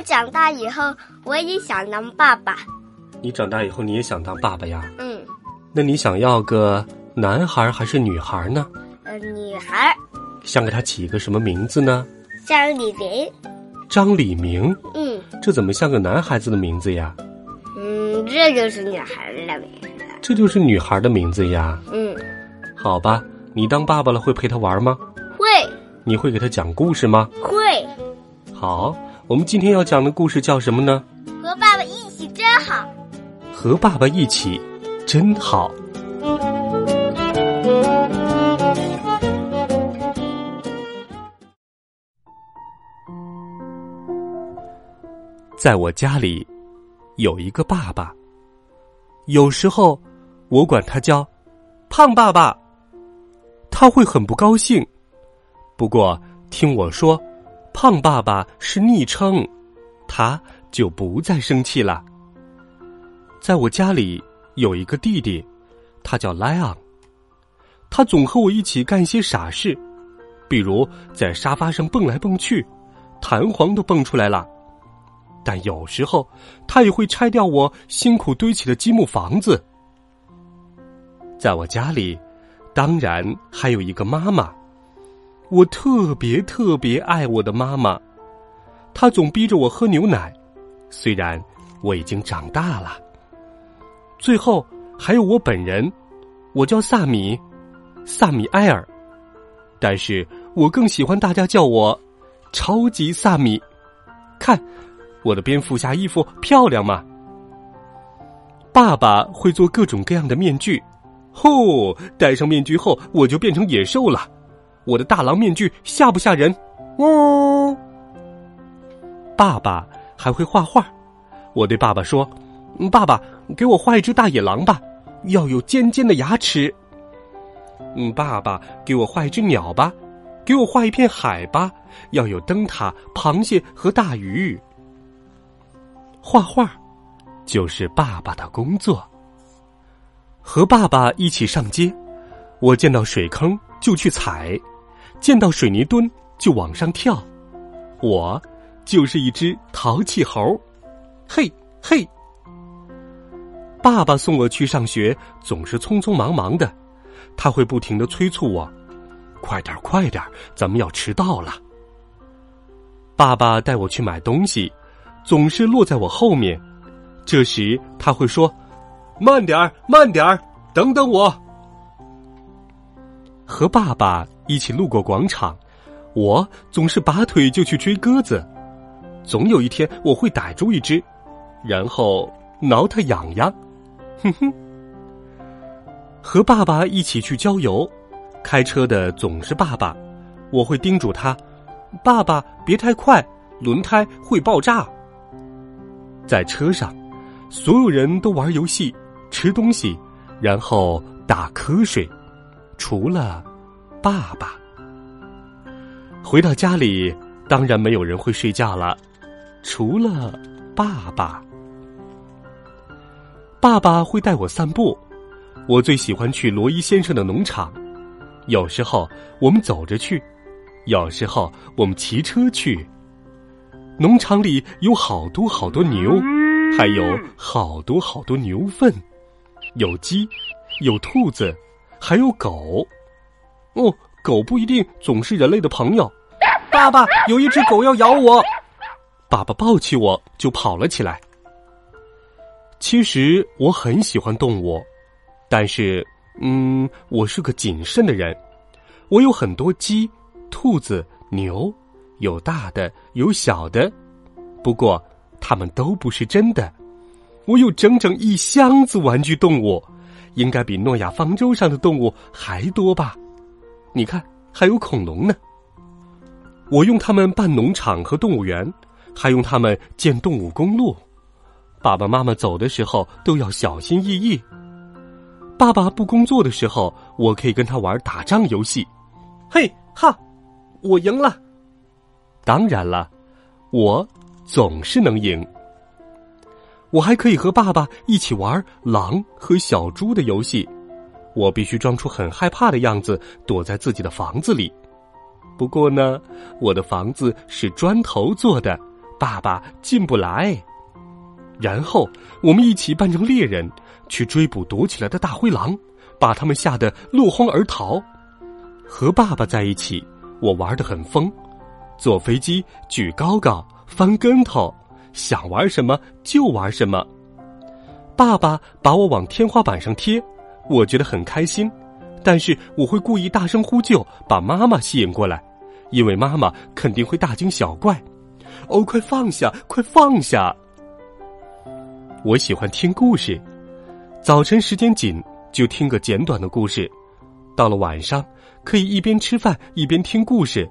我长大以后，我也想当爸爸。你长大以后，你也想当爸爸呀？嗯，那你想要个男孩还是女孩呢？呃，女孩想给他起一个什么名字呢？张李明。张李明，嗯这怎么像个男孩子的名字呀？嗯，这就是女孩的名字。这就是女孩的名字呀。嗯，好吧，你当爸爸了会陪他玩吗？会你会给他讲故事吗？会好，我们今天要讲的故事叫什么呢？和爸爸一起真好。和爸爸一起，真好。在我家里，有一个爸爸。有时候，我管他叫“胖爸爸”，他会很不高兴。不过，听我说，胖爸爸是昵称，他就不再生气了。在我家里有一个弟弟，他叫莱昂。他总和我一起干一些傻事，比如在沙发上蹦来蹦去，弹簧都蹦出来了。但有时候，他也会拆掉我辛苦堆起的积木房子。在我家里，当然还有一个妈妈。我特别特别爱我的妈妈，她总逼着我喝牛奶，虽然我已经长大了。最后还有我本人，我叫萨米，萨米埃尔，但是我更喜欢大家叫我超级萨米。看，我的蝙蝠侠衣服漂亮吗？爸爸会做各种各样的面具，吼！戴上面具后，我就变成野兽了。我的大狼面具吓不吓人？哦！爸爸还会画画，我对爸爸说：“爸爸，给我画一只大野狼吧，要有尖尖的牙齿。”嗯，爸爸，给我画一只鸟吧，给我画一片海吧，要有灯塔、螃蟹和大鱼。画画就是爸爸的工作。和爸爸一起上街，我见到水坑就去踩，见到水泥墩就往上跳。我就是一只淘气猴，嘿嘿。爸爸送我去上学，总是匆匆忙忙的，他会不停的催促我：“快点，快点，咱们要迟到了。”爸爸带我去买东西，总是落在我后面，这时他会说：“慢点儿，慢点儿，等等我。”和爸爸一起路过广场，我总是拔腿就去追鸽子，总有一天我会逮住一只，然后挠它痒痒，哼哼。和爸爸一起去郊游，开车的总是爸爸，我会叮嘱他：“爸爸别太快，轮胎会爆炸。”在车上，所有人都玩游戏、吃东西，然后打瞌睡。除了爸爸，回到家里，当然没有人会睡觉了，除了爸爸。爸爸会带我散步，我最喜欢去罗伊先生的农场。有时候我们走着去，有时候我们骑车去。农场里有好多好多牛，还有好多好多牛粪，有鸡，有兔子。还有狗，哦，狗不一定总是人类的朋友。爸爸，有一只狗要咬我！爸爸抱起我就跑了起来。其实我很喜欢动物，但是，嗯，我是个谨慎的人。我有很多鸡、兔子、牛，有大的，有小的，不过它们都不是真的。我有整整一箱子玩具动物。应该比诺亚方舟上的动物还多吧？你看，还有恐龙呢。我用它们办农场和动物园，还用它们建动物公路。爸爸妈妈走的时候都要小心翼翼。爸爸不工作的时候，我可以跟他玩打仗游戏。嘿哈，我赢了！当然了，我总是能赢。我还可以和爸爸一起玩狼和小猪的游戏。我必须装出很害怕的样子，躲在自己的房子里。不过呢，我的房子是砖头做的，爸爸进不来。然后我们一起扮成猎人，去追捕躲起来的大灰狼，把他们吓得落荒而逃。和爸爸在一起，我玩的很疯，坐飞机、举高高、翻跟头，想玩什么就玩什么。爸爸把我往天花板上贴，我觉得很开心，但是我会故意大声呼救，把妈妈吸引过来，因为妈妈肯定会大惊小怪。哦，快放下，快放下！我喜欢听故事，早晨时间紧就听个简短的故事，到了晚上可以一边吃饭一边听故事。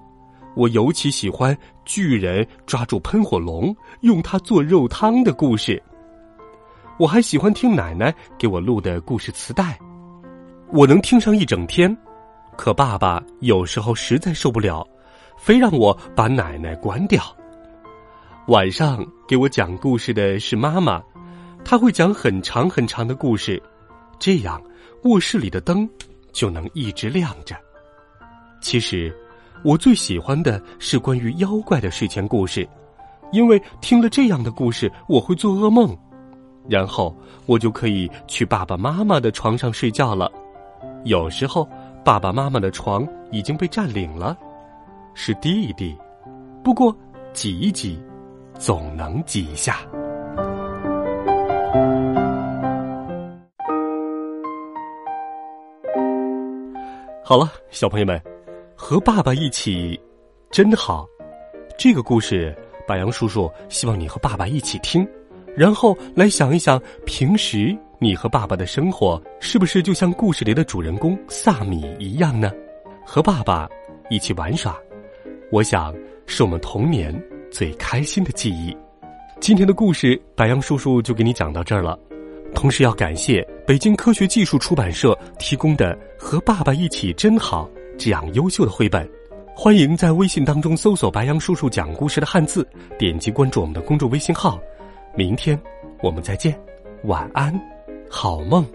我尤其喜欢巨人抓住喷火龙用它做肉汤的故事。我还喜欢听奶奶给我录的故事磁带，我能听上一整天。可爸爸有时候实在受不了，非让我把奶奶关掉。晚上给我讲故事的是妈妈。他会讲很长很长的故事，这样卧室里的灯就能一直亮着。其实，我最喜欢的是关于妖怪的睡前故事，因为听了这样的故事，我会做噩梦，然后我就可以去爸爸妈妈的床上睡觉了。有时候，爸爸妈妈的床已经被占领了，是弟弟，不过挤一挤，总能挤一下。好了，小朋友们，和爸爸一起真好。这个故事，白杨叔叔希望你和爸爸一起听，然后来想一想，平时你和爸爸的生活是不是就像故事里的主人公萨米一样呢？和爸爸一起玩耍，我想是我们童年最开心的记忆。今天的故事，白杨叔叔就给你讲到这儿了。同时要感谢北京科学技术出版社提供的《和爸爸一起真好》这样优秀的绘本，欢迎在微信当中搜索“白杨叔叔讲故事”的汉字，点击关注我们的公众微信号。明天我们再见，晚安，好梦。